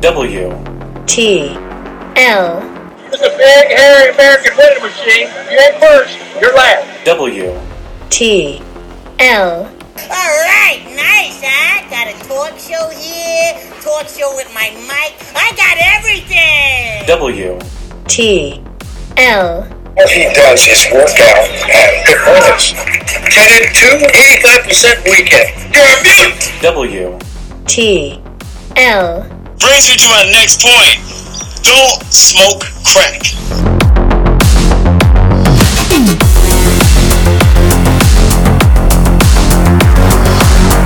W. T L It's a big, hairy American winning machine. You ain't first, you're last. W. T L All right, nice, huh? Got a talk show here, talk show with my mic. I got everything. W. T L What he does is work out at performance. 10 and 2, 85% weekend. You're a mute! W. T L Brings me to my next point. Don't smoke crack.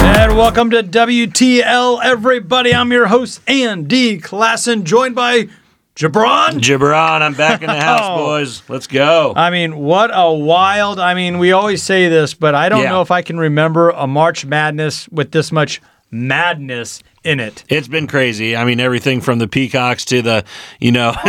And welcome to WTL, everybody. I'm your host, Andy Klassen, joined by Jabron. Gibran, I'm back in the house, Oh. boys. Let's go. I mean, what a wild. I mean, we always say this, but I don't Yeah. know if I can remember a March Madness with this much madness in it. It's been crazy. I mean, everything from the peacocks to the, you know,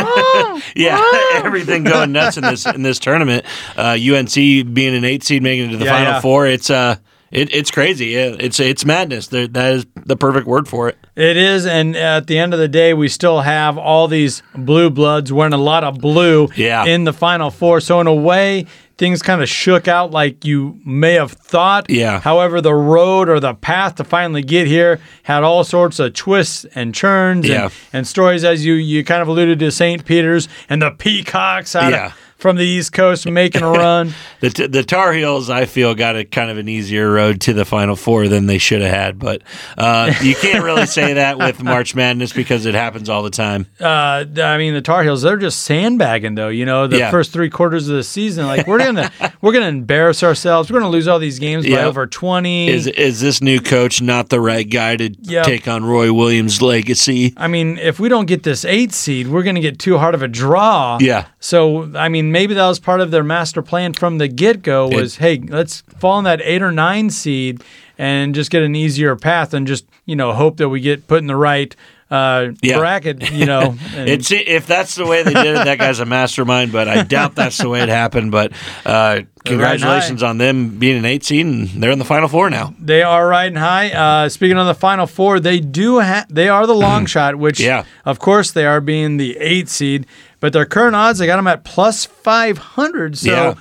yeah, everything going nuts in this in this tournament. Uh, UNC being an eight seed, making it to the Yeah, final yeah. four. It's uh, it, it's crazy. Yeah, it's it's madness. There, that is the perfect word for it. It is, and at the end of the day, we still have all these blue bloods wearing a lot of blue Yeah. in the final four. So in a way, things kind of shook out like you may have thought. Yeah. However, the road or the path to finally get here had all sorts of twists and turns Yeah. and, and stories, as you you kind of alluded to St. Peter's and the Peacocks out of- Yeah. From the East Coast making a run. The, t- the Tar Heels, I feel, got a kind of an easier road to the Final Four than they should have had. But uh, you can't really say that with March Madness because it happens all the time. uh, I mean, the Tar Heels, they're just sandbagging though. You know, the Yeah. first three quarters of the season, like we're gonna we're gonna embarrass ourselves. We're gonna lose all these games by over twenty. Is is this new coach not the right guy to Yep. take on Roy Williams' legacy? I mean, if we don't get this eight seed, we're gonna get too hard of a draw. Yeah. So I mean, maybe that was part of their master plan from the get go. Was hey, let's fall in that eight or nine seed and just get an easier path and just you know hope that we get put in the right. Uh, Yeah. bracket, you know. and- It's if that's the way they did it, that guy's a mastermind. But I doubt that's the way it happened. But uh, congratulations on them being an eight seed and they're in the final four now. They are riding high. Uh, speaking of the final four, they do ha- they are the long shot, which Yeah. of course they are being the eight seed. But their current odds, they got them at plus five hundred. So Yeah.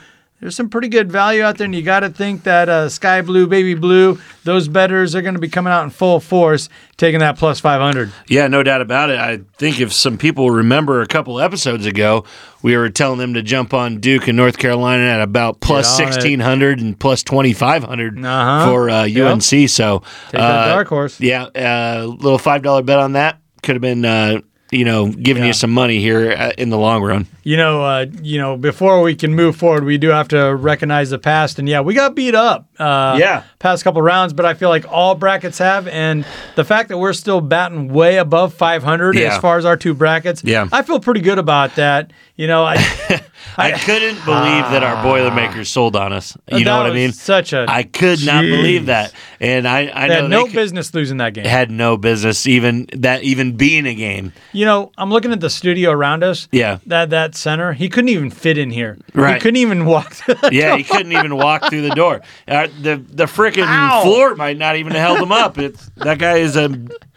There's some pretty good value out there, and you got to think that uh, sky blue, baby blue, those bettors are going to be coming out in full force, taking that plus five hundred. Yeah, no doubt about it. I think if some people remember a couple episodes ago, we were telling them to jump on Duke and North Carolina at about plus Get on it. 1600 and plus 2500 Uh-huh. for uh, Yep. UNC. So, Take that uh, dark horse. Yeah, a little $5 bet on that could have been, uh, you know, giving Yeah. you some money here uh, in the long run. You know, uh, you know, before we can move forward, we do have to recognize the past. And yeah, we got beat up. Uh, Yeah. Past couple rounds, but I feel like all brackets have, and the fact that we're still batting way above 500 Yeah. as far as our two brackets, Yeah. I feel pretty good about that. You know, I, I couldn't believe that our Boilermakers sold on us. You know what I mean? such a- I could not believe that, and I I they know had no could- business losing that game. had no business even that even being a game. You know, I'm looking at the studio around us. Yeah. That that center, he couldn't even fit in here. Right. He couldn't even walk. through the Yeah, he couldn't even walk through the door. Uh, the the freaking floor might not even have held him up. It's that guy is a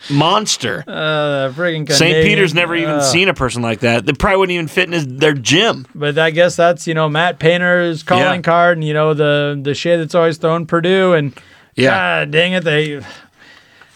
monster. Uh, friggin' St. Peter's never even Uh, seen a person like that. They probably wouldn't even fit in his, their gym. But I guess that's you know Matt Painter's calling Yeah. card, and you know the the shade that's always thrown Purdue, and Yeah. God dang it, they.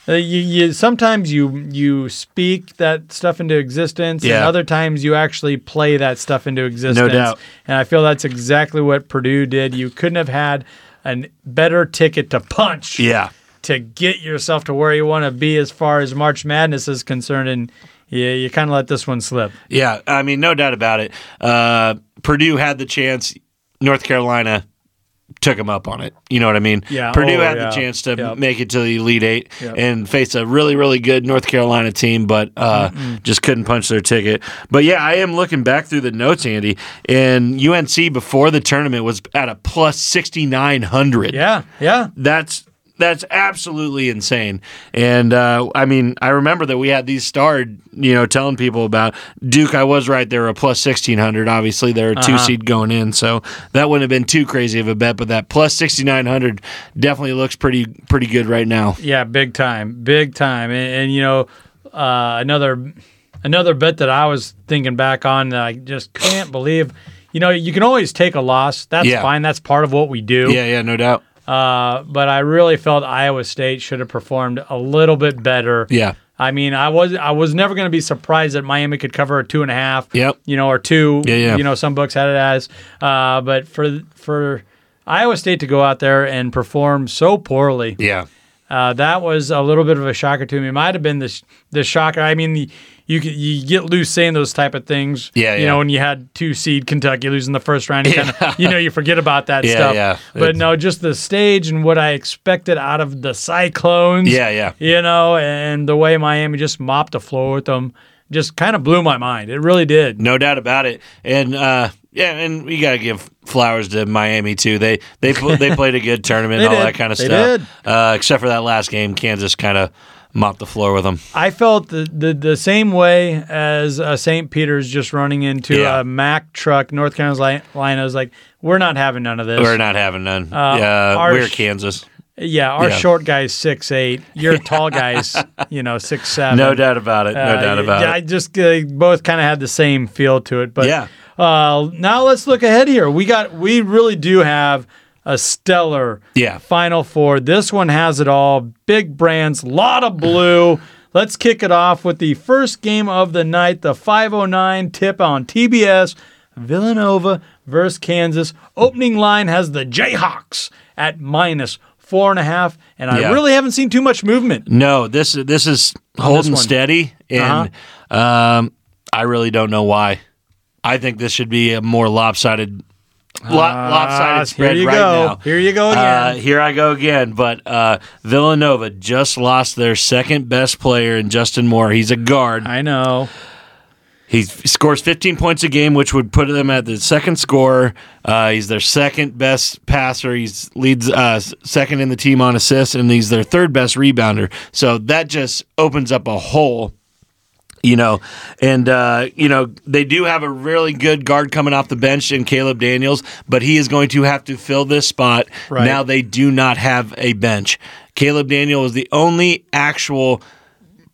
Uh, You, you sometimes you you speak that stuff into existence, and other times you actually play that stuff into existence. No doubt. And I feel that's exactly what Purdue did. You couldn't have had a better ticket to punch Yeah. to get yourself to where you want to be as far as March Madness is concerned, and you, you kind of let this one slip. Yeah, I mean, no doubt about it. Uh, Purdue had the chance. North Carolina took them up on it. You know what I mean? Yeah. Purdue Oh, had yeah. the chance to Yep. make it to the Elite Eight Yep. and face a really, really good North Carolina team, but uh, just couldn't punch their ticket. But yeah, I am looking back through the notes, Andy, and UNC before the tournament was at a plus sixty nine hundred. Yeah, yeah. That's that's absolutely insane. And uh, I mean, I remember that we had these starred, you know, telling people about Duke. I was right; they were a plus sixteen hundred. Obviously, they're a 2 Uh-huh. seed going in, so that wouldn't have been too crazy of a bet. But that plus sixty nine hundred definitely looks pretty pretty good right now. Yeah, big time, big time, and, and you know, uh, another another bet that I was thinking back on that I just can't believe. You know, you can always take a loss. That's Yeah. fine. That's part of what we do. Yeah, yeah, no doubt. Uh, but I really felt Iowa State should have performed a little bit better. Yeah. I mean, I was I was never going to be surprised that Miami could cover a two and a half. Yep. You know, or two. Yeah, yeah. You know, some books had it as. Uh, but for for Iowa State to go out there and perform so poorly, Yeah. uh, that was a little bit of a shocker to me. It might have been the the shocker. I mean, the, you could- you get loose saying those type of things. Yeah, You yeah. know, when you had two seed Kentucky losing the first round, you kind of you know you forget about that Yeah, stuff. yeah. But no, just the stage and what I expected out of the Cyclones. Yeah, yeah. You know, and the way Miami just mopped the floor with them just kind of blew my mind. It really did. No doubt about it. And uh, yeah, and we got to give flowers to Miami too. They they pl- they played a good tournament, They all did. that kind of They stuff. did. Uh, except for that last game, Kansas kind of mopped the floor with them. I felt the, the, the same way as uh, St. Peter's just running into Yeah. a Mack truck, North Carolina. I was like, we're not having none of this. We're not having none. Uh, yeah, our we're Kansas. Yeah, our Yeah. short guy's six eight. Your tall guy's, you know, six seven. No doubt about it. No Uh, doubt about it. I just uh, both kind of had the same feel to it. But Yeah. uh, now let's look ahead here. We got we really do have a stellar Yeah. Final Four. This one has it all. Big brands, lot of blue. Let's kick it off with the first game of the night, the 509 tip on TBS. Villanova versus Kansas. Opening line has the Jayhawks at minus four and a half, and I Yeah. really haven't seen too much movement. No, this this is holding one. steady, and um, I really don't know why. I think this should be a more lopsided, lo- lopsided Ah, spread here you right go. now. Here you go again. Uh, here I go again. But uh, Villanova just lost their second best player in Justin Moore. He's a guard. I know. He scores 15 points a game, which would put them at the second scorer. Uh, he's their second best passer. He's leads uh, second in the team on assists, and he's their third best rebounder. So that just opens up a hole. You know, and uh, you know they do have a really good guard coming off the bench in Caleb Daniels, but he is going to have to fill this spot. Right. Now they do not have a bench. Caleb Daniel is the only actual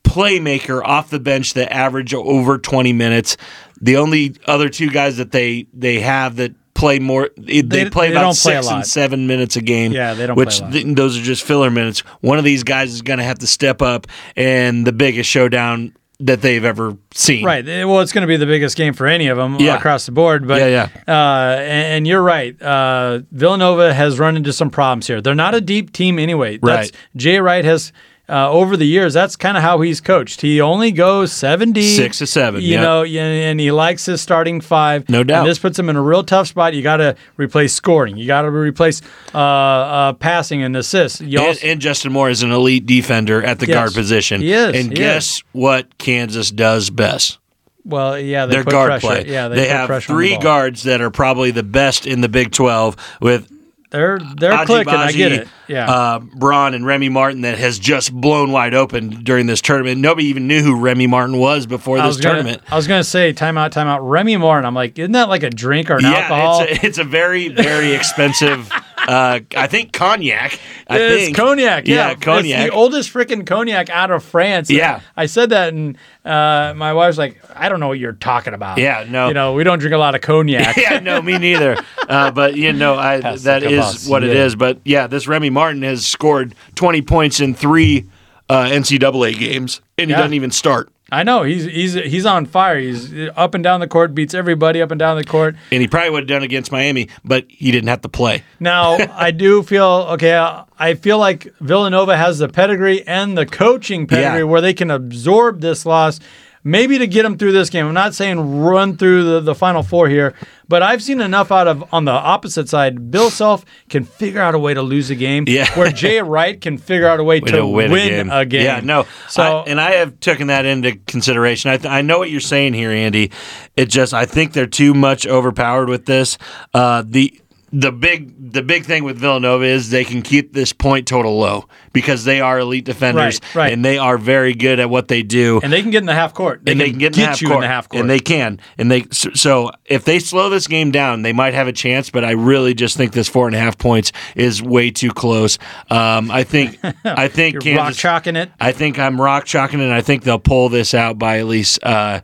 playmaker off the bench that average over 20 minutes. The only other two guys that they they have that play more they, They- play they about don't play six and seven minutes a game. Yeah, they don't Which play a lot. th- those are just filler minutes. One of these guys is going to have to step up and the biggest showdown that they've ever seen. Right. Eh, Well, it's going to be the biggest game for any of them Yeah. across the board. But Yeah, Uh, and, and you're right. Uh, Villanova has run into some problems here. They're not a deep team anyway. That's, Right. Jay Wright has. Uh, over the years, that's kind of how he's coached. He only goes seven deep, Six to seven, You yeah. know, and he likes his starting five. No doubt. And this puts him in a real tough spot. You got to replace scoring. You got to replace uh, uh, passing and assists. And, also- and Justin Moore is an elite defender at the Yes. guard position. He is, And he guess what Kansas does best? well, yeah, they Their put guard pressure. play. Yeah, they, they put have pressure on the three guards that are probably the best in the Big 12 with They're they're clicking. I get it. Yeah. Uh, Braun and Remy Martin that has just blown wide open during this tournament. Nobody even knew who Remy Martin was before I this was gonna, tournament. I was gonna say timeout, timeout. Remy Martin. I'm like, isn't that like a drink or an yeah, alcohol? it's a, it's a very very expensive. Uh, I think cognac. I it's think cognac. Yeah, It's cognac. the oldest freaking cognac out of France. Yeah. I said that, and uh, my wife's like, I don't know what you're talking about. Yeah, no. You know, we don't drink a lot of cognac. yeah, no, me neither. Uh, but you know, I, That's that like a is boss, what it yeah. is. But yeah, this Remy Martin has scored 20 points in three uh, NCAA games, and he Yeah. doesn't even start. I know he's he's he's on fire. He's up and down the court, beats everybody up and down the court. And he probably would have done against Miami, but he didn't have to play. Now, I do feel okay. uh, I feel like Villanova has the pedigree and the coaching pedigree Yeah. where they can absorb this loss, maybe to get them through this game. I'm not saying run through the, the final four here, but I've seen enough out of on the opposite side. Bill Self can figure out a way to lose a game, Yeah. where Jay Wright can figure out a way, Way to, win, a game. Yeah, no. So I- and I have taken that into consideration. I, th- I know what you're saying here, Andy. It just I think they're too much overpowered with this. Uh, the the big the big thing with Villanova is they can keep this point total low because they are elite defenders Right, right. and they are very good at what they do. And they can get in the half court. They and they can get, in the half you court, in the half court. and they can, and they. So, if they slow this game down, they might have a chance. But I really just think this four and a half points is way too close. Um, I think, I think You're rock Kansas. chalking it. I think I'm rock chalking, it. and I think they'll pull this out by at least uh,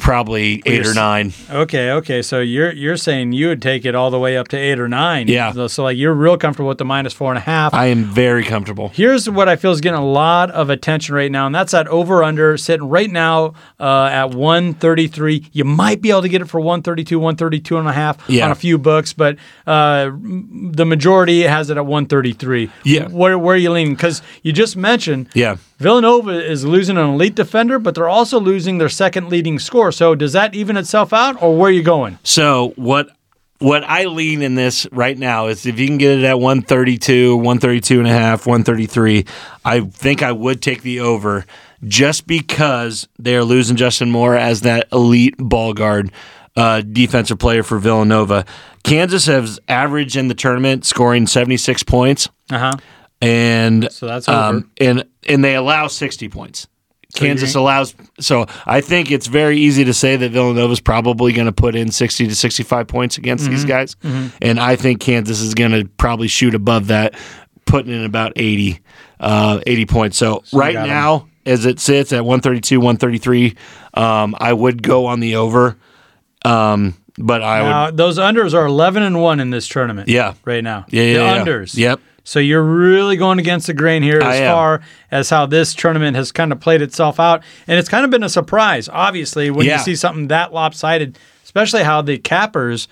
probably eight or nine. Okay, okay. So you're you're saying you would take it all the way up to eight or nine. Yeah. So, so, like you're real comfortable with the minus four and a half. I am very comfortable. Here's what I feel is getting a lot of attention right now, and that's that over under sitting right now uh, at 133. You might be able to get it for 132, 132 and a half Yeah. on a few books, but uh, the majority has it at 133. Yeah. Where, where are you leaning? Because you just mentioned Yeah. Villanova is losing an elite defender, but they're also losing their second leading scorer. So does that even itself out, or where are you going? So what what I lean in this right now is if you can get it at 132, 132 and a half, 133, I think I would take the over just because they are losing Justin Moore as that elite ball guard. Uh, defensive player for Villanova. Kansas has averaged in the tournament scoring 76 points, Uh huh. And So that's um, and and they allow 60 points. Kansas allows so I think it's very easy to say that Villanova's probably going to put in 60 to 65 points against these Mm-hmm. guys and I think Kansas is going to probably shoot above that putting in about 80 uh, 80 points. So, right got 'em. now as it sits at 132 133 um, I would go on the over um, but I would those unders are 11 and 1 in this tournament. Yeah. Right now. yeah, yeah, The yeah. unders. Yep. So you're really going against the grain here I as am. far as how this tournament has kind of played itself out. And it's kind of been a surprise, obviously, when Yeah. you see something that lopsided, especially how the cappers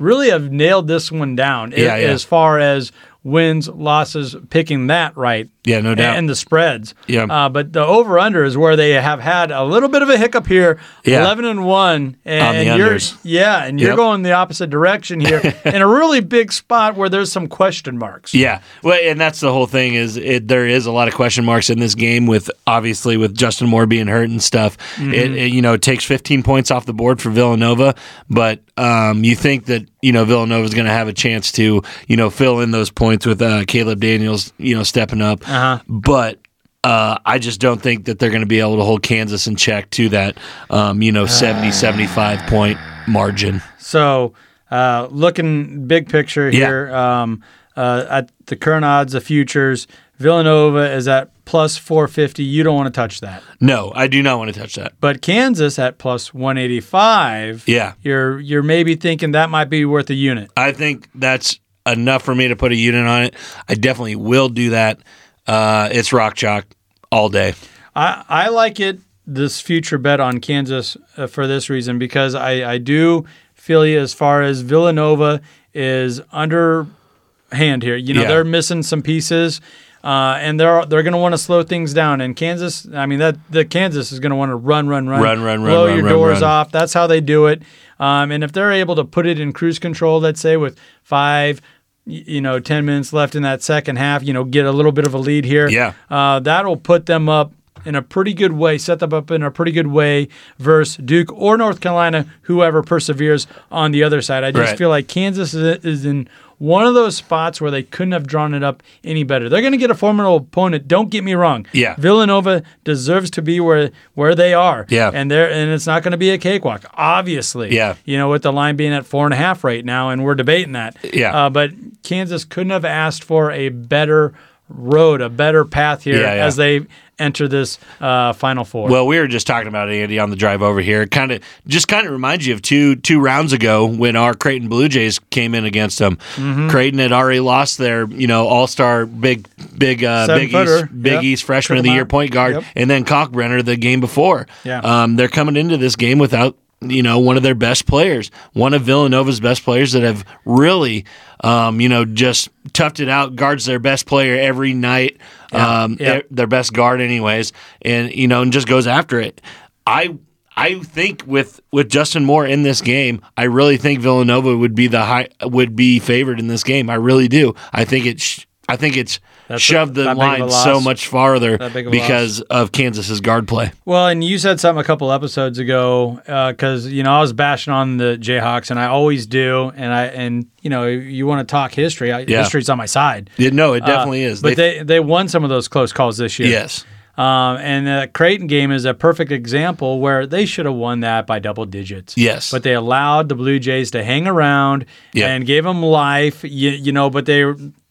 really have nailed this one down Yeah, a- yeah. as far as wins, losses, picking that right. Yeah, no doubt. And the spreads. Yeah. Uh, but the over under is where they have had a little bit of a hiccup here. Yeah. 11 and 1. And you're, yeah, and you're Yep. going the opposite direction here in a really big spot where there's some question marks. Yeah, well, and that's the whole thing is it, there is a lot of question marks in this game with obviously with Justin Moore being hurt and stuff. Mm-hmm. It, it, you know it takes 15 points off the board for Villanova, but um, you think that you know Villanova is going to have a chance to you know fill in those points with uh, Caleb Daniels you know stepping up, Uh-huh. but. Uh, I just don't think that they're going to be able to hold Kansas in check to that, um, you know, 70, 75 point margin. So, uh, looking big picture Yeah. here, um, uh, at the current odds of futures, Villanova is at plus 450. You don't want to touch that. No, I do not want to touch that. But Kansas at plus 185. Yeah. You're you're maybe thinking that might be worth a unit. I think that's enough for me to put a unit on it. I definitely will do that. Uh, it's rock chalk all day. I, I like it this future bet on Kansas uh, for this reason because I, I do feel you as far as Villanova is underhand here. You know Yeah. they're missing some pieces, uh, and they're they're going to want to slow things down. And Kansas, I mean that the Kansas is going to want to run, run, run, Run, run, run, blow run, your run, doors run. off. That's how they do it. Um, and if they're able to put it in cruise control, let's say with five. You know, ten minutes left in that second half. You know, get a little bit of a lead here Yeah. uh, that'll put them up in a pretty good way, set them up in a pretty good way versus Duke or North Carolina, whoever perseveres on the other side. I just Right. feel like Kansas is, is in one of those spots where they couldn't have drawn it up any better. They're going to get a formidable opponent. Don't get me wrong. Yeah. Villanova deserves to be where where they are. Yeah. and they're and it's not going to be a cakewalk. Obviously. Yeah. you know, with the line being at four and a half right now, and we're debating that. Yeah. uh, but Kansas couldn't have asked for a better road, a better path here Yeah, yeah. as they enter this uh, Final Four. Well, we were just talking about it, Andy, on the drive over here. Kind of, just kind of reminds you of two two rounds ago when our Creighton Blue Jays came in against them. Mm-hmm. Creighton had already lost their, you know, All Star big big uh, Seven Big footer. East Big Yep. East Freshman of the Year out. point guard, Yep. and then Kalkbrenner the game before. Yeah. um, they're coming into this game without. You know, one of their best players, one of Villanova's best players that have really, um, you know, just toughed it out, guards their best player every night, Yeah, um, yeah. their best guard anyways, and you know, and just goes after it. I I think with with Justin Moore in this game, I really think Villanova would be the high would be favored in this game. I really do. I think it's I think it's That's shoved the that big of a line so much farther That big of a because of Kansas's guard play. Well, and you said something a couple episodes ago because you know I was bashing on the Jayhawks, and I always do, and I and you know you want to talk history, I, Yeah. history's on my side. Yeah, no, it definitely is. Uh, But they, they won some of those close calls this year. yes, Um, and the Creighton game is a perfect example where they should have won that by double digits. Yes. But they allowed the Blue Jays to hang around Yeah. and gave them life. You, you know, but they,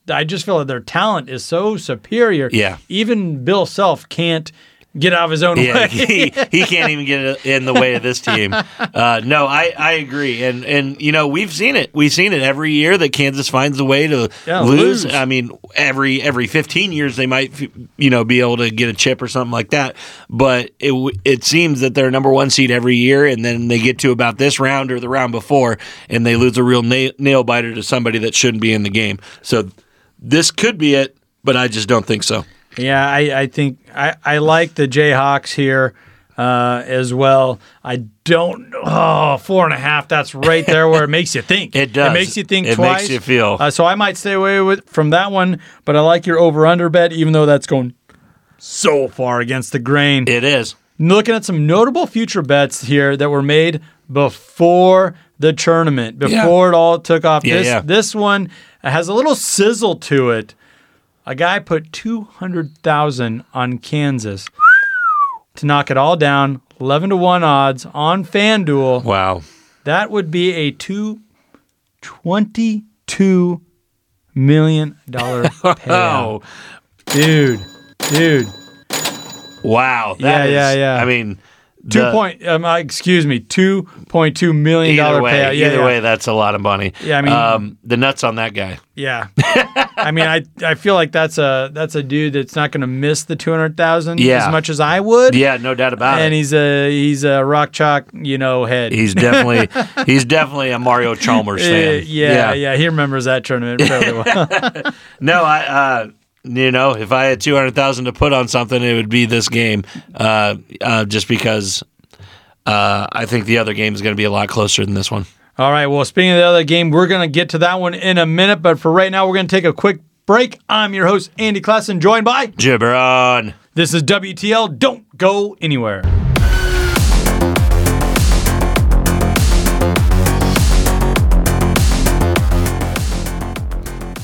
I just feel that their talent is so superior. Yeah. Even Bill Self can't get out of his own Yeah, way. he, he can't even get in the way of this team. Uh, no, I, I agree, and and you know we've seen it. We've seen it every year that Kansas finds a way to Yeah, lose. lose. I mean, every every 15 years they might you know be able to get a chip or something like that. But it it seems that they're number one seed every year, and then they get to about this round or the round before, and they lose a real nail, nail biter to somebody that shouldn't be in the game. So this could be it, but I just don't think so. Yeah, I, I think I, I like the Jayhawks here uh, as well. I don't. Oh, four and a half. That's right there where it makes you think. It does. It makes you think It twice. makes you feel. Uh, so I might stay away with from that one. But I like your over under bet, even though that's going so far against the grain. It is. Looking at some notable future bets here that were made before the tournament, before it all took off. Yeah, this yeah. this one has a little sizzle to it. A guy put two hundred thousand on Kansas to knock it all down, eleven to one odds on FanDuel. Wow. That would be a two twenty-two million dollar payout, Oh, dude, dude. wow. Yeah, is- yeah, yeah. I mean, Two the- point, um, uh, excuse me, two point two million dollar way, payout. Yeah, either yeah. way, that's a lot of money. Yeah, I mean- um, the nuts on that guy. Yeah, I mean, I I feel like that's a that's a dude that's not going to miss the two hundred thousand Yeah. as much as I would. Yeah, no doubt about and it. he's a he's a rock chalk, you know, head. He's definitely he's definitely a Mario Chalmers Uh, fan. yeah, yeah, he remembers that tournament fairly well. No, I. Uh, you know, if I had two hundred thousand to put on something, it would be this game. Uh, uh, just because uh, I think the other game is going to be a lot closer than this one. All right. Well, speaking of the other game, we're going to get to that one in a minute. But for right now, we're going to take a quick break. I'm your host, Andy Klassen, joined by Gibran. this is WTL. Don't go anywhere.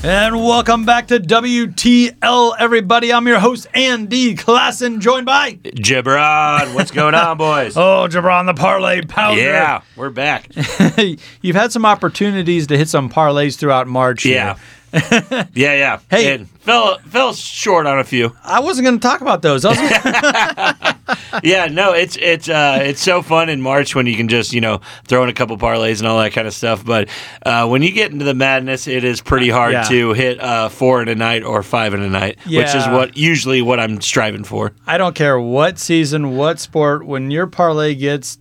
And welcome back to WTL, everybody. I'm your host, Andy Klassen, joined by Gibran, what's going on, boys? Oh, Jabron the Parlay Pounder. yeah, we're back. You've had some opportunities to hit some parlays throughout March. here. Yeah. yeah, yeah. Hey. and fell fell short on a few. I wasn't going to talk about those. I was gonna- Yeah, no, it's it's uh, it's so fun in March when you can just you know throw in a couple parlays and all that kind of stuff. But uh, when you get into the madness, it is pretty hard Yeah. to hit uh, four in a night or five in a night, which is what usually what I'm striving for. I don't care what season, what sport, when your parlay gets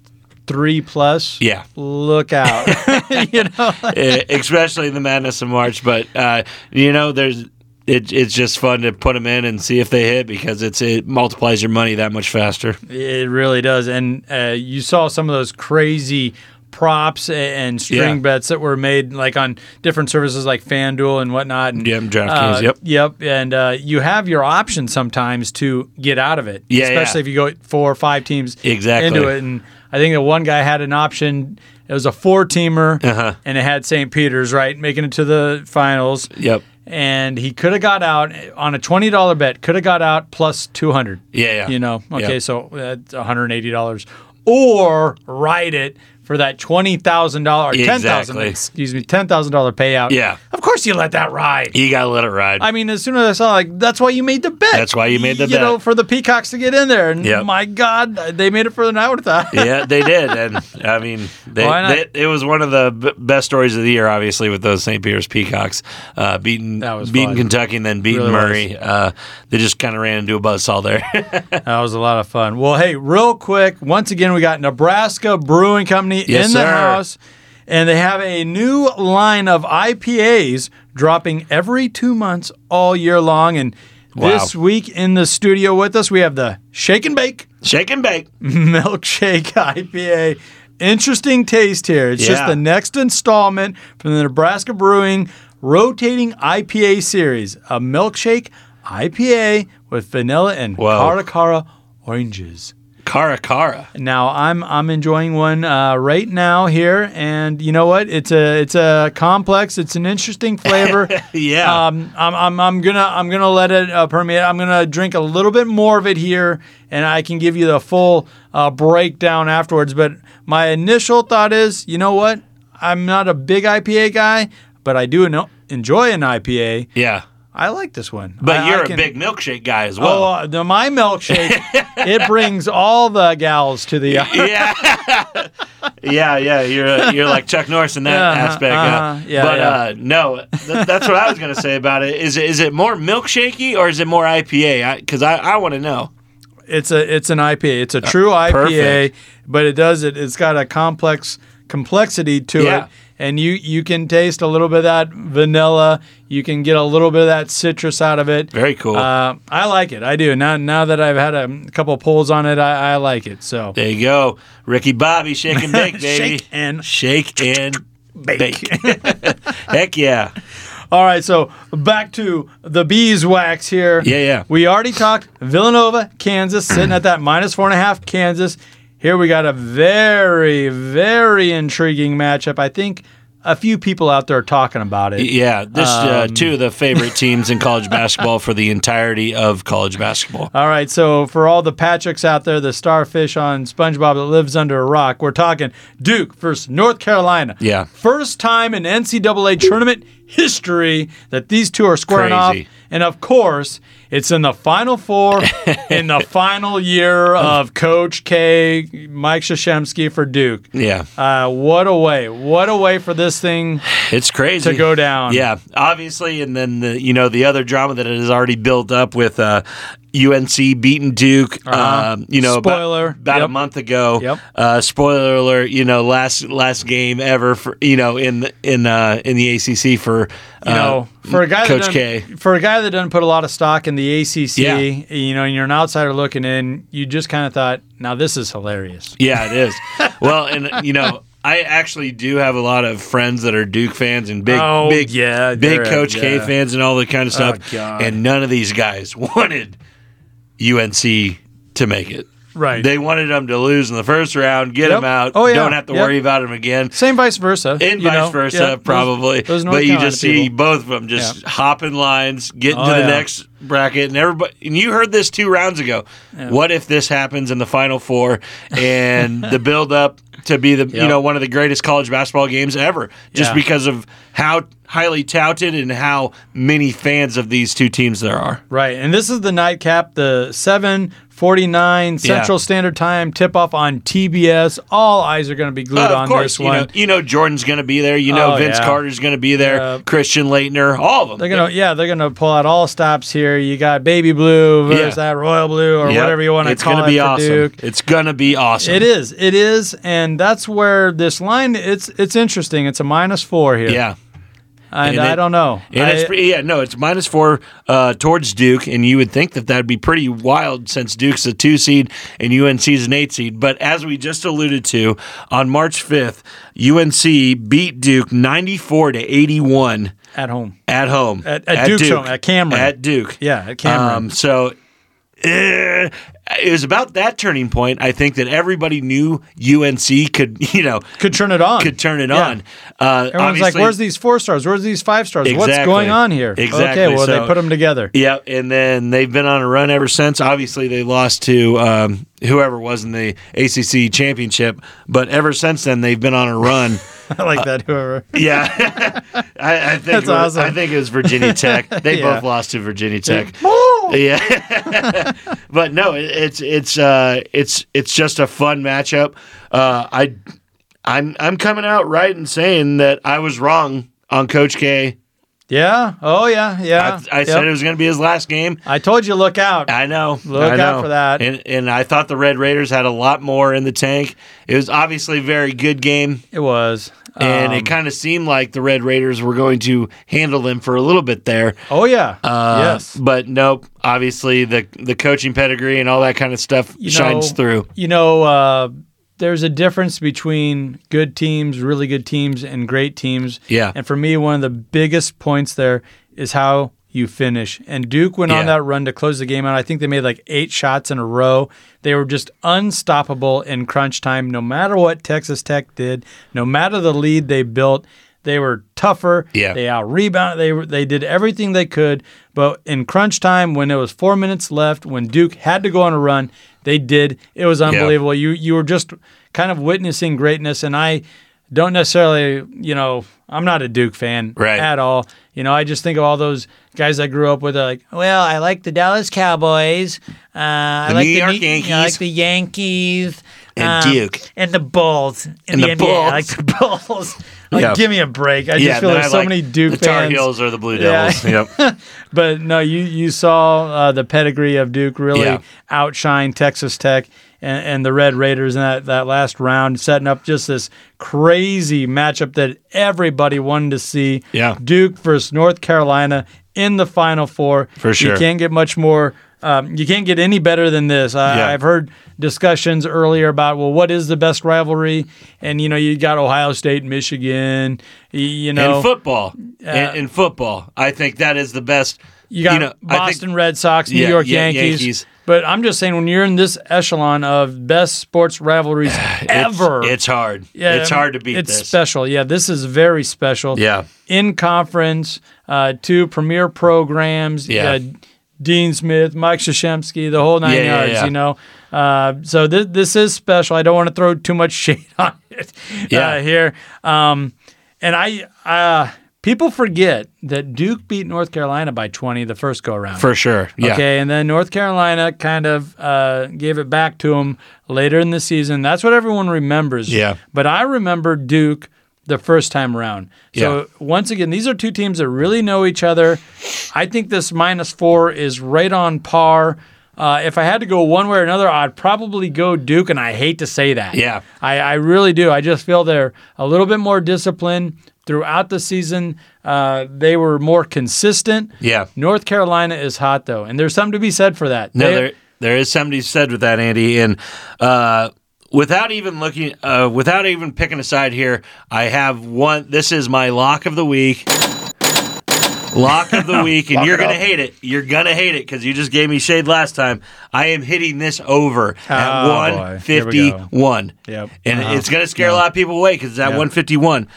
three plus, Yeah, look out. you know, Eh, especially in the madness of March. But uh, you know, there's. It, it's just fun to put them in and see if they hit because it's it multiplies your money that much faster. it really does. And uh, you saw some of those crazy props and string Yeah. bets that were made like on different services like FanDuel and whatnot. And, Yep, DraftKings, uh, yep. Yep. And uh, you have your option sometimes to get out of it. Yeah, Especially yeah. if you go four or five teams Exactly. into it. And I think the one guy had an option. It was a four teamer, Uh-huh. and it had St. Peter's right making it to the finals. Yep. And he could have got out on a twenty dollar bet. Could have got out plus two hundred. Yeah, yeah. You know, okay, Yep. so that's one hundred eighty dollars, or ride it for that twenty thousand dollar, ten thousand, Exactly. excuse me, ten thousand dollar payout. Yeah. of course you let that ride. You gotta let it ride. I mean, as soon as I saw, like, that's why you made the bet. That's why you made the you bet. You know, for the Peacocks to get in there. And Yep. my God, they made it for the night with that. yeah, they did, and I mean, they, they- it was one of the b- best stories of the year. Obviously, with those St. Peter's Peacocks uh, beating beating fun. Kentucky and then beating Really. Murray. Uh, they just kind of ran into a buzzsaw there. That was a lot of fun. Well, hey, real quick, once again, we got Nebraska Brewing Company Yes, in the sir. house, and they have a new line of IPAs dropping every two months all year long. And Wow. this week in the studio with us, we have the Shake and Bake Shake and bake. Milkshake IPA. Interesting taste here. It's just the next installment from the Nebraska Brewing rotating IPA series, a milkshake IPA with vanilla and Whoa. Cara Cara oranges. Cara Cara. Now I'm I'm enjoying one uh, right now here, and you know what? It's a it's a complex. It's an interesting flavor. Yeah. Um, I'm, I'm, I'm gonna I'm gonna let it uh, permeate. I'm gonna drink a little bit more of it here, and I can give you the full uh, breakdown afterwards. But my initial thought is, you know what? I'm not a big IPA guy, but I do enjoy an IPA. yeah. I like this one. But I- I you're can- a big milkshake guy as well. Oh, uh, my milkshake! it brings all the gals to the. yeah, yeah, yeah. You're you're like Chuck Norris in that Uh-huh, aspect. uh, uh-huh. Yeah, but yeah. Uh, no, th- that's what I was gonna say about it. Is it is it more milkshakey or is it more IPA? Because I, I, want to know. It's a it's an IPA. It's a true IPA, Uh, perfect. but it does it. It's got a complex complexity to Yeah. it, and you you can taste a little bit of that vanilla. You can get a little bit of that citrus out of it. Very cool. Uh, I like it. I do. Now now that I've had a couple pulls on it, I, I like it. So there you go, Ricky Bobby, shake and bake, baby. Shake and shake and bake. bake. Heck yeah. All right, so back to the beeswax here. Yeah, yeah. We already talked Villanova, Kansas, sitting at that minus four and a half. Kansas. Here we got a very, very intriguing matchup. I think a few people out there are talking about it. Yeah, this uh, Um, two of the favorite teams in college basketball for the entirety of college basketball. All right, so for all the Patricks out there, the starfish on SpongeBob that lives under a rock, we're talking Duke versus North Carolina. Yeah. First time in NCAA tournament history that these two are squaring Crazy. off. And of course, it's in the Final Four in the final year of Coach K, Mike Krzyzewski for Duke. Yeah, Uh, what a way. What a way for this thing. it's crazy To go down. Yeah, obviously, and then the you know the other drama that it has already built up with uh, UNC beating Duke. Uh-huh. um, you know, about- Spoiler. about, a Yep. month ago. Yep. Uh, spoiler alert. You know, last last game ever for you know in in uh, in the ACC for You uh, for a guy Coach that K. doesn't, for a guy that doesn't put a lot of stock in the ACC, Yeah. you know, and you're an outsider looking in, you just kind of thought, now this is hilarious. Yeah, it is. well, and you know, I actually do have a lot of friends that are Duke fans and big, Oh, big, yeah, big Coach K fans and all that kind of stuff. Oh, God. and none of these guys wanted UNC to make it. Right. They wanted them to lose in the first round, get Yep. them out. Oh, yeah. Don't have to Yep. worry about them again. Same vice versa. And vice know? versa, Yeah, probably. those North but you just see people. both of them just Yeah. hopping lines, getting Oh, to the yeah. next bracket, and everybody. And you heard this two rounds ago. What if this happens in the Final Four and the build up to be the you know one of the greatest college basketball games ever, just because of how highly touted and how many fans of these two teams there are. Right. And this is the nightcap, the 749 Central Yeah. Standard Time tip off on TBS. All eyes are going to be glued Uh, on course, this you one. know, you know Jordan's going to be there. You know Oh, Vince yeah. Carter's going to be there. Yeah. Christian Laettner, all of them. They're gonna, yeah, they're gonna pull out all stops here. You got baby blue versus that royal blue or Yep. whatever you want to call gonna it It's going to be awesome. Duke. It's gonna be awesome. It is, it is, and that's where this line. It's it's interesting. It's a minus four here. Yeah. And, and I don't know. And I- it's yeah, no, it's minus four uh, towards Duke, and you would think that that'd be pretty wild since Duke's a two seed and UNC's an eight seed. But as we just alluded to, on March fifth, UNC beat Duke ninety four to eighty one at home. at home At- at Duke's home, at Cameron. at Duke. Yeah, at Cameron. Um, so. Eh, it was about that turning point. I think that everybody knew UNC could, you know, Could turn it on. could turn it Yeah. on. Uh, Everyone's like, "Where's these four stars? Where's these five stars? What's going on here?" Exactly. Okay, well So- they put them together. Yeah, and then they've been on a run ever since. Obviously, they lost to um, whoever was in the ACC championship, but ever since then they've been on a run. I like that. Whoever. yeah, I, I think That's it was, awesome. I think it was Virginia Tech. They Yeah. both lost to Virginia Tech. Yeah, but no, it, it's it's uh, it's it's just a fun matchup. Uh, I I'm I'm coming out right and saying that I was wrong on Coach K. Yeah. Oh yeah. Yeah. I, I Yep. said it was going to be his last game. I told you, look out. I know. Look I out know. for that. And and I thought the Red Raiders had a lot more in the tank. It was obviously a very good game, It was. and Um, it kind of seemed like the Red Raiders were going to handle them for a little bit there. Oh yeah. Uh, yes. But nope. Obviously, the the coaching pedigree and all that kind of stuff You shines know- through. You know, uh, there's a difference between good teams, really good teams, and great teams. Yeah. And for me, one of the biggest points there is how you finish. And Duke went on that run to close the game out. I think they made like eight shots in a row. They were just unstoppable in crunch time, no matter what Texas Tech did, no matter the lead they built. They were tougher. Yeah. They out rebounded. They were, they did everything they could. But in crunch time, when it was four minutes left, when Duke had to go on a run, they did. It was unbelievable. You you were just kind of witnessing greatness. And I don't necessarily, you know, I'm not a Duke fan Right. at all. You know, I just think of all those guys I grew up with. Like, well, I like the Dallas Cowboys. Uh, I like New the York Yankees. I like the Yankees And um, Duke. and the Bulls in And the, the NBA. I like the Bulls. Like, Yeah. give me a break. I yeah, just feel there's I so like many Duke the Tar fans. Heels or the Blue Yeah. Devils. Yep. But no, you you saw uh, the pedigree of Duke really Yeah. outshine Texas Tech and, and the Red Raiders in that, that last round, setting up just this crazy matchup that everybody wanted to see. Yeah. Duke versus North Carolina in the Final Four. For sure. You can't get much more. Um, you can't get any better than this. I, Yeah. I've heard discussions earlier about well, what is the best rivalry? And you know, you got Ohio State, Michigan. You know, in football, in, in football, I think that is the best. You got know, I think- Boston Red Sox, New Yeah, York yeah, Yankees. Yankees. But I'm just saying, when you're in this echelon of best sports rivalries it's- ever, It's, hard. yeah, it's hard to beat It's this. special. Yeah, this is very special. Yeah. in conference, uh, two premier programs. Yeah. uh, Dean Smith, Mike Krzyzewski, the whole nine Yeah, yeah, yards. yeah. You know, uh, so this this is special. I don't want to throw too much shade on it Yeah. uh, here. Um, and I, uh, people forget that Duke beat North Carolina by 20 the first go around. For sure. Yeah. Okay, and then North Carolina kind of uh, gave it back to them later in the season. That's what everyone remembers. Yeah. But I remember Duke the first time around. So Yeah. once again, these are two teams that really know each other. I think this minus four is right on par. Uh, if I had to go one way or another, I'd probably go Duke, and I hate to say that. Yeah. I, I really do. I just feel they're a little bit more disciplined throughout the season. Uh, they were more consistent. Yeah. North Carolina is hot though, and there's something to be said for that. No, They- there there is somebody said with that, Andy, and uh, without even looking, uh, without even picking a side here, I have one. This is my lock of the week. Lock of the week, and you're gonna hate it. You're gonna hate it because you just gave me shade last time. I am hitting this over at Oh, boy. Here we go. 151, Yep. and Uh-huh. it's gonna scare a lot of people away because it's at Yeah. 151.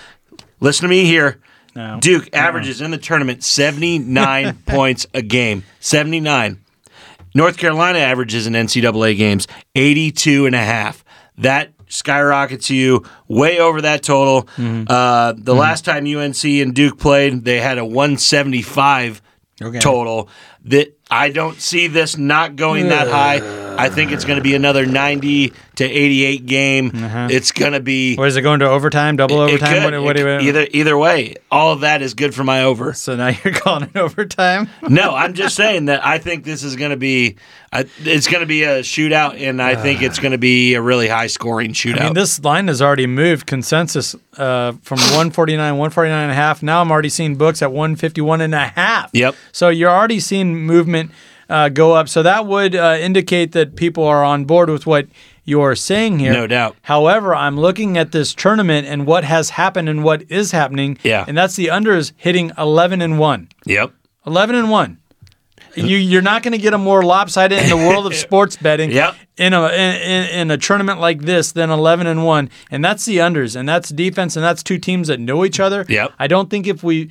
Listen to me here. No. Duke averages in the tournament 79 points a game. 79. North Carolina averages in NCAA games 82 and a half. That skyrockets you way over that total. Mm-hmm. Uh, the last time UNC and Duke played, they had a 175 total. That I don't see this not going that high. I think it's going to be another 90 to 88 game. It's going to be Or is it going to overtime? Double it overtime? could. What, what It do you- either either way, all of that is good for my over. So now you're calling it overtime? No, I'm just saying that I think this is going to be, I it's going to be a shootout, and I think it's going to be a really high scoring shootout. I mean, this line has already moved consensus uh, from 149, 149 and a half. Now I'm already seeing books at 151 and a half. Yep. So you're already seeing movement uh, go up. So that would uh, indicate that people are on board with what you're saying here. No doubt. However, I'm looking at this tournament and what has happened and what is happening. Yeah. And that's the unders hitting 11 and 1. yep. 11 and 1. You, you're not going to get a more lopsided in the world of sports betting Yep. in a in, in, a tournament like this than 11 and 1 and that's the unders and that's defense and that's two teams that know each other Yep. i don't think if we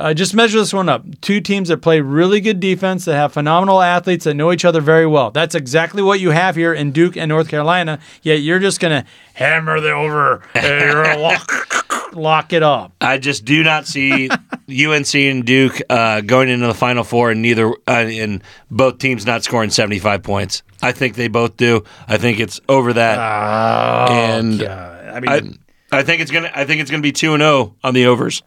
uh, just measure this one up two teams that play really good defense that have phenomenal athletes that know each other very well that's exactly what you have here in duke and north carolina yet you're just going to hammer the over uh, you're gonna lock, lock it up I just do not see UNC and Duke uh, going into the Final Four, and neither uh, and both teams not scoring 75 points. I think they both do. I think it's over that, and I mean I, I think it's gonna. I think it's gonna be two and zero on the overs.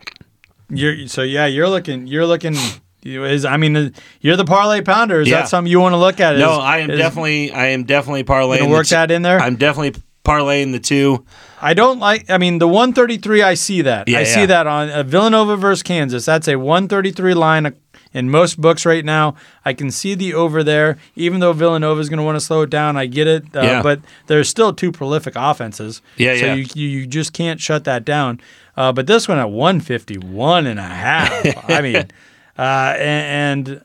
You're so yeah. You're looking. You're looking. Is I mean, you're the parlay pounder. Is Yeah. that something you want to look at? No, I am is- definitely. I am definitely parlaying. Work t- that in there? I'm definitely parlaying the two. I don't like. I mean, the 133. I see that. Yeah, I see yeah. that on uh, Villanova versus Kansas. That's a 133 line in most books right now. I can see the over there. Even though Villanova is going to want to slow it down, I get it. Uh, Yeah. But there's still two prolific offenses. Yeah, so yeah. You, you you just can't shut that down. Uh, but this one at 151 and a half. I mean. uh, and, and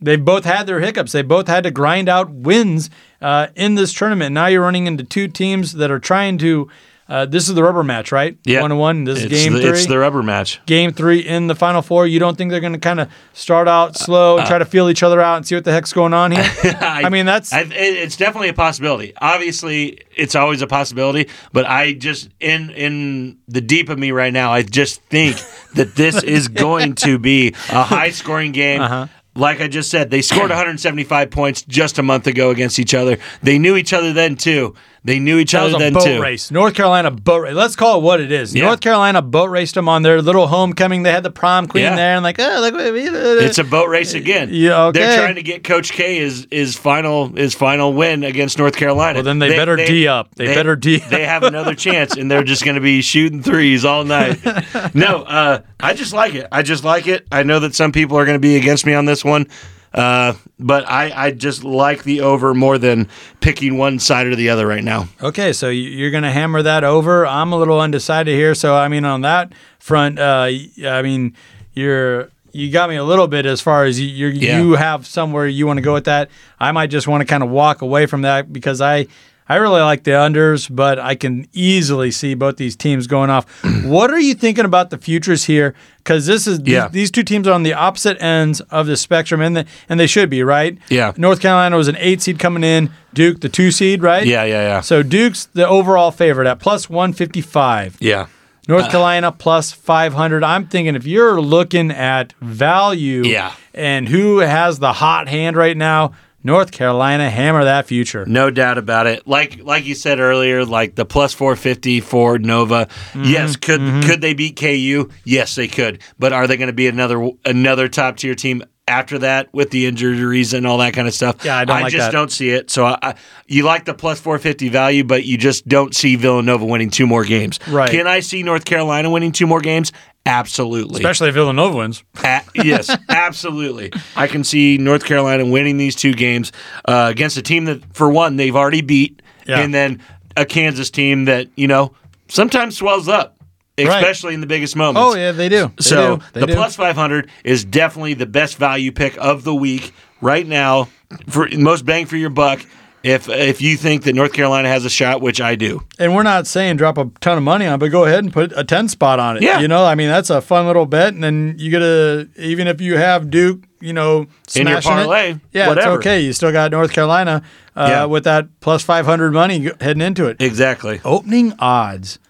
they've both had their hiccups. They both had to grind out wins uh, in this tournament. Now you're running into two teams that are trying to. Uh, this is the rubber match, right? Yeah. one to one. This is It's game the, three. It's the rubber match. game three in the final four. You don't think they're going to kind of start out slow and try to feel each other out and see what the heck's going on here? I, mean, that's I, it's definitely a possibility. Obviously, it's always a possibility, but I just in in the deep of me right now, I just think that this is going to be a high scoring game. Uh-huh. Like I just said, they scored 175 points just a month ago against each other. They knew each other then too. They knew each that was other a then boat too. race. North Carolina boat race. Let's call it what it is. Yeah. North Carolina boat raced them on their little homecoming. They had the prom queen Yeah. there and like, oh, look, It's a boat race again. Yeah, okay. They're trying to get Coach K his his final his final win against North Carolina. Well, then they better D up. They better D up. They have another chance, and they're just going to be shooting threes all night. No, uh, I just like it. I just like it. I know that some people are going to be against me on this one. Uh, but I, I just like the over more than picking one side or the other right now. Okay, so you- you're going to hammer that over. I'm a little undecided here. So I mean, on that front, uh, I mean, you're you got me a little bit as far as you Yeah. you have somewhere you want to go with that. I might just want to kind of walk away from that because I I really like the unders, but I can easily see both these teams going off. what are you thinking about the futures here? Because this is Yeah. these, these two teams are on the opposite ends of the spectrum, and the, and they should be right. Yeah. North Carolina was an eight seed coming in. Duke the two seed, right? Yeah, yeah, yeah. So Duke's the overall favorite at plus 155. Yeah. North uh, Carolina plus 500. I'm thinking if you're looking at value Yeah. and who has the hot hand right now, North Carolina hammer that future. No doubt about it. Like like you said earlier, like the plus four fifty for Nova. Mm-hmm. Yes, could could they beat KU? Yes, they could. But are they going to be another another top tier team after that with the injuries and all that kind of stuff? Yeah, I don't like just that. don't see it. So I, I, you like the plus four fifty value, but you just don't see Villanova winning two more games. Right. Can I see North Carolina winning two more games? Absolutely. Especially if Villanova wins. A- yes, absolutely. I can see North Carolina winning these two games uh, against a team that, for one, they've already beat, Yeah. and then a Kansas team that you know sometimes swells up, especially in the biggest moments. Oh, yeah, they do. They so do. They the do. plus five hundred is definitely the best value pick of the week right now for most bang for your buck. If if you think that North Carolina has a shot, which I do, And we're not saying drop a ton of money on, it, but go ahead and put a 10 spot on it. Yeah. You know, I mean, that's a fun little bet. And then you get a even if you have Duke, you know, In your smashing it, parlay, yeah, whatever. it's okay. You still got North Carolina uh, Yeah. with that plus 500 money heading into it. exactly. Opening odds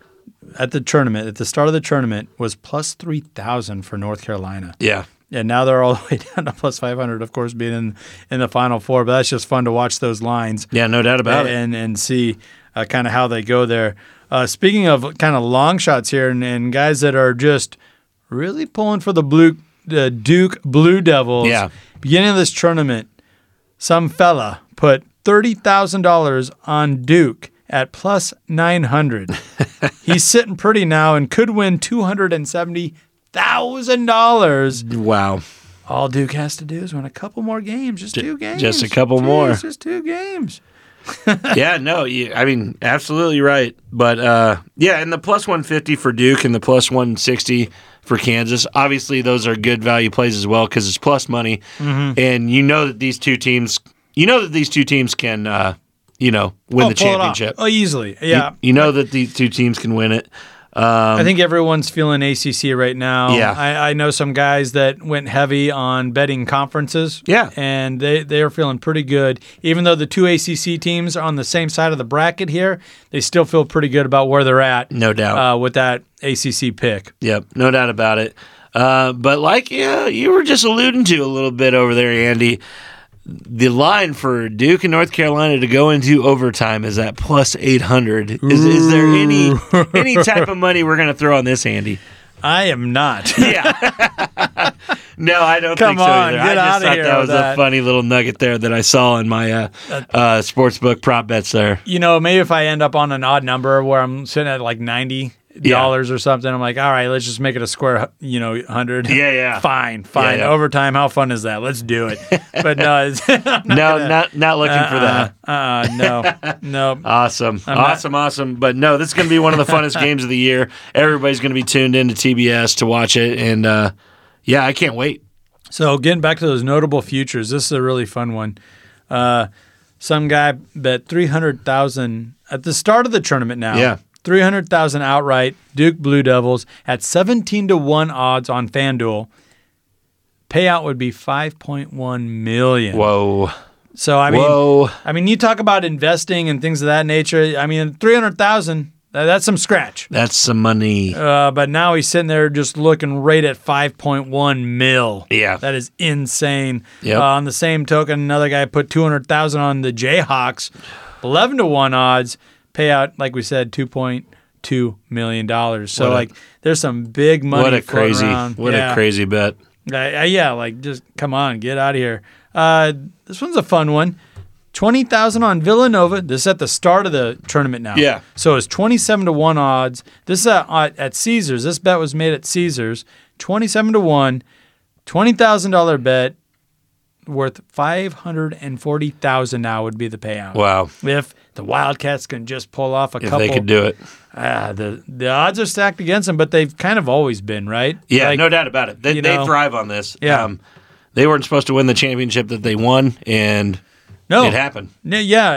at the tournament, at the start of the tournament, was plus 3,000 for North Carolina. Yeah. And now they're all the way down to plus 500, of course, being in, in the final four. But that's just fun to watch those lines Yeah, no doubt about it. and and see uh, kind of how they go there. Uh, speaking of kind of long shots here and, and guys that are just really pulling for the blue the Duke Blue Devils. Yeah. Beginning of this tournament, some fella put thirty thousand dollars on Duke at plus nine hundred. He's sitting pretty now and could win two hundred and seventy thousand dollars. Wow. All Duke has to do is win a couple more games, just two games, just a couple Jeez, more. just two games. yeah, no, you, I mean, absolutely right. But uh, yeah, and the plus 150 for Duke and the plus 160 for Kansas. Obviously, those are good value plays as well because it's plus money, Mm-hmm. and you know that these two teams, you know that these two teams can, uh, you know, win Oh, the pull it off. championship. Oh, easily. Yeah. You know that these two teams can win it. I think everyone's feeling ACC right now. Yeah. I, I know some guys that went heavy on betting conferences. Yeah. And they, they are feeling pretty good. Even though the two ACC teams are on the same side of the bracket here, they still feel pretty good about where they're at. No doubt. Uh, with that ACC pick. Yep, no doubt about it. Uh, but like yeah, you were just alluding to a little bit over there, Andy. The line for Duke and North Carolina to go into overtime is at plus eight hundred. Is, is there any any type of money we're gonna throw on this, Andy? I am not. Yeah. no, I don't Come think so on, either. get I just outta thought here that was that. a funny little nugget there that I saw in my uh, uh, sportsbook prop bets there. you know, maybe if I end up on an odd number where I'm sitting at like ninety dollars or something, I'm like, all right, let's just make it a square, you know, hundred. Yeah, yeah. Fine, fine. yeah. Overtime. How fun is that? Let's do it. But no, it's, I'm not No, gonna- not not looking for that. Uh, uh, no, no. Awesome. not- awesome, awesome. But no, this is going to be one of the funnest games of the year. Everybody's going to be tuned into TBS to watch it. And uh, yeah, I can't wait. So getting back to those notable futures, this is a really fun one. Uh, some guy bet three hundred thousand at the start of the tournament. Now, Yeah. Three hundred thousand outright. Duke Blue Devils at seventeen to one odds on FanDuel. Payout would be five point one million. Whoa. So I mean, Whoa. I mean, you talk about investing and things of that nature. I mean, three hundred thousand. That's some scratch. That's some money. Uh, but now he's sitting there just looking right at 5.1 mil. Yeah. That is insane. Yep. Uh, on the same token, another guy put 200,000 on the Jayhawks, 11 to 1 odds, payout, like we said, 2.2 million dollars. So a- like there's some big money what a crazy, around. what Yeah. a crazy bet. Uh, uh, yeah, like just come on, get out of here. Uh, this one's a fun one. Twenty thousand on Villanova. This is at the start of the tournament now. Yeah. So it's twenty-seven to one odds. This is at, at, at Caesars. This bet was made at Caesars. Twenty-seven to one. Twenty thousand dollar bet worth five hundred and forty thousand. Now would be the payout. Wow. If the Wildcats can just pull off a couple If couple, they could do it. ah, the the odds are stacked against them, but they've kind of always been right. Yeah, Like, no doubt about it. They, they know- thrive on this. Um, Yeah. they weren't supposed to win the championship that they won, and No, it happened. Yeah,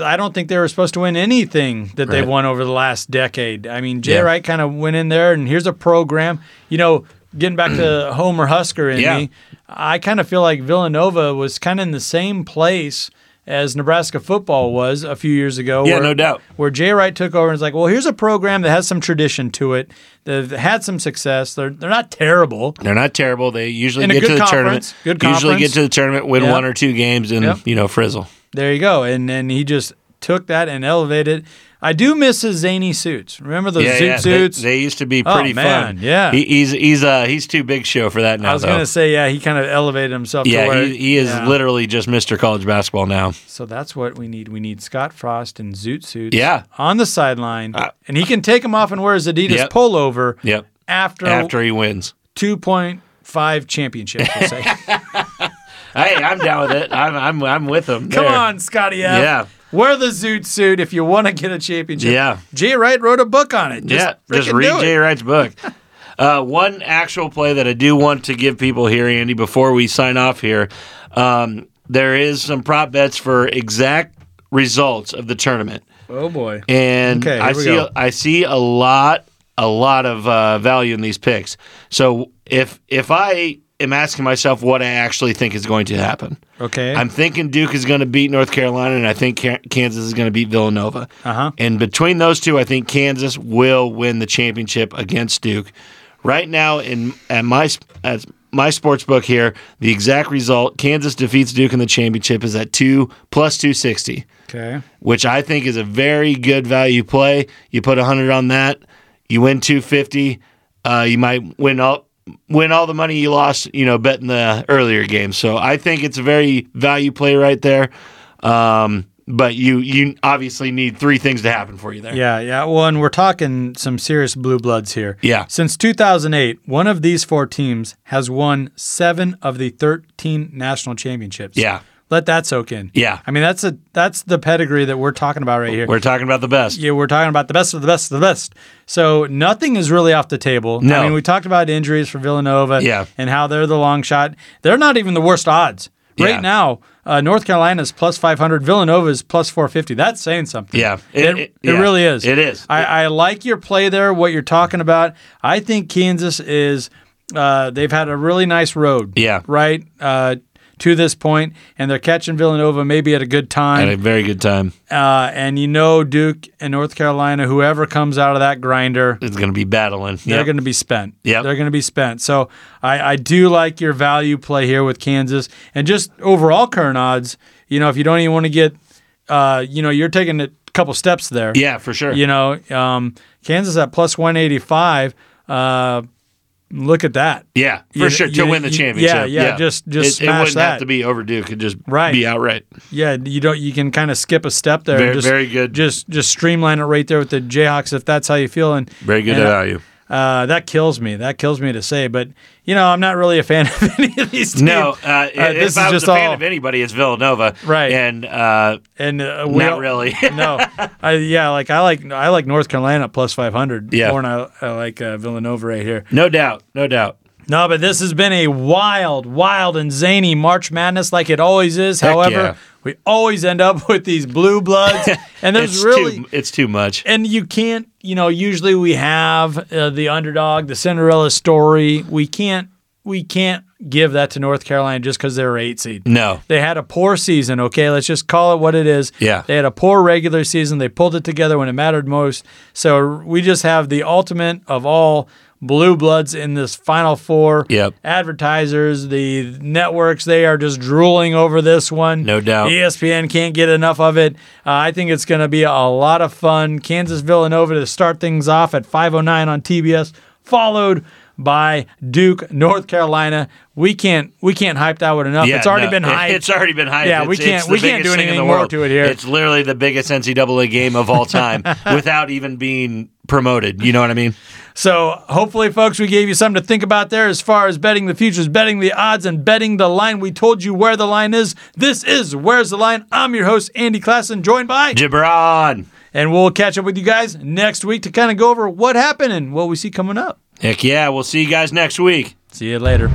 uh, I don't think they were supposed to win anything that they've won over the last decade. I mean, Jay Yeah. Wright kind of went in there, and here's a program. You know, getting back to Homer Husker in Yeah. me, I kind of feel like Villanova was kind of in the same place as Nebraska football was a few years ago. Yeah, where- no doubt. Where Jay Wright took over and was like, well, here's a program that has some tradition to it. They've had some success. They're they're not terrible. They're not terrible. They usually get to the tournament. Good Usually get to the tournament, win Yep. one or two games, and Yep. you know frizzle. There you go. And and he just took that and elevated. I do miss his zany suits. Remember those yeah, zoot yeah. Suits? They, used to be Oh, pretty man, fun. yeah. He, he's he's uh he's too big show for that now. I was though. gonna say, yeah, he kind of elevated himself. to yeah, where, he, he is yeah. literally just Mr. College basketball now. So that's what we need. We need Scott Frost in zoot suits. Yeah. on the sideline, Uh, and he can take them off and wear his Adidas Yep. pullover. Yep. After, After he wins. two point five championships, we'll say. Hey, I'm down with it. I'm I'm I'm with him. Come there. on, Scotty. F. Yeah. Wear the zoot suit if you want to get a championship. Yeah. Jay Wright wrote a book on it. Just yeah, just read. Jay Wright's book. Uh, one actual play that I do want to give people here, Andy, before we sign off here. Um, there is some prop bets for exact results of the tournament, Oh boy. and Okay, I see go. I see a lot a lot of uh, value in these picks. So if if I am asking myself what I actually think is going to happen, Okay. I'm thinking Duke is going to beat North Carolina, and I think Kansas is going to beat Villanova. Uh-huh. And between those two, I think Kansas will win the championship against Duke. Right now, in at my at my sports book here, the exact result: Kansas defeats Duke in the championship is at two plus two sixty, okay. which I think is a very good value play. You put hundred on that, you win two fifty. Uh, you might win all win all the money you lost, you know, betting the earlier game. So I think it's a very value play right there. Um, but you you obviously need three things to happen for you there. Yeah, yeah. Well, and we're talking some serious blue bloods here. Yeah. Since 2008, one of these four teams has won seven of the 13 national championships. Yeah. Let that soak in. Yeah. I mean, that's a that's the pedigree that we're talking about right here. We're talking about the best. yeah, we're talking about the best of the best of the best. So nothing is really off the table. No. I mean, we talked about injuries for Villanova. Yeah. And how they're the long shot. They're not even the worst odds. Right Yeah. now, uh, North Carolina is plus 500. Villanova is plus 450. That's saying something. Yeah. It, It- it, it- really is. It is. I, I like your play there, what you're talking about. I think Kansas is, uh, they've had a really nice road. Yeah. Right? Uh, to this point, and they're catching Villanova maybe at a good time. At a very good time. Uh, and you know, Duke and North Carolina, whoever comes out of that grinder, is going to be battling. they're Yep. going to be spent. Yeah, They're going to be spent. So I, I do like your value play here with Kansas. And just overall current odds, you know, if you don't even want to get, uh, you know, you're taking a couple steps there. yeah, for sure. You know, um, Kansas at plus 185. Uh, look at that. Yeah, for You- sure to win the championship. yeah, yeah, just- just it, it wouldn't that. have to be over Duke. It could just Right. be outright. Yeah, you don't. You can kind of skip a step there. Very- just, very good. Just just streamline it right there with the Jayhawks if that's how you feel. And Very good and, uh, value. Uh, that kills me. That kills me to say, but you know, I'm not really a fan of any of these teams. No, uh, if this is I was just a fan all- of anybody, it's Villanova. Right. And uh, and uh, we not really. no, I, yeah, like I like I like North Carolina plus 500. Yeah. more than I, I like uh, Villanova right here. no doubt, no doubt. No, but this has been a wild, wild, and zany March Madness like it always is. Heck However, yeah. We always end up with these blue bloods, and there's it's really too, it's too much. and you can't you know usually we have uh, the underdog the cinderella story we can't we can't give that to north carolina just because they're eight seed No. they had a poor season okay let's just call it what it is Yeah. they had a poor regular season they pulled it together when it mattered most so we just have the ultimate of all blue bloods in this final four Yep. advertisers the networks they are just drooling over this one No doubt. ESPN can't get enough of it. Uh, I think it's going to be a lot of fun. Kansas Villanova to start things off at 5:09 on TBS, followed by Duke, North Carolina. We can't we can't hype that one enough. Yeah, it's already no, been hyped. It's already been hyped. Yeah, we can't- we can't do thing in anything the more world. to it here. It's literally the biggest NCAA game of all time without even being promoted. You know what I mean? So hopefully, folks, we gave you something to think about there as far as betting the futures, betting the odds, and betting the line. We told you where the line is. This is Where's the Line? I'm your host, Andy Klassen, joined by Gibran. and we'll catch up with you guys next week to kind of go over what happened and what we see coming up. Heck yeah. We'll see you guys next week. See you later.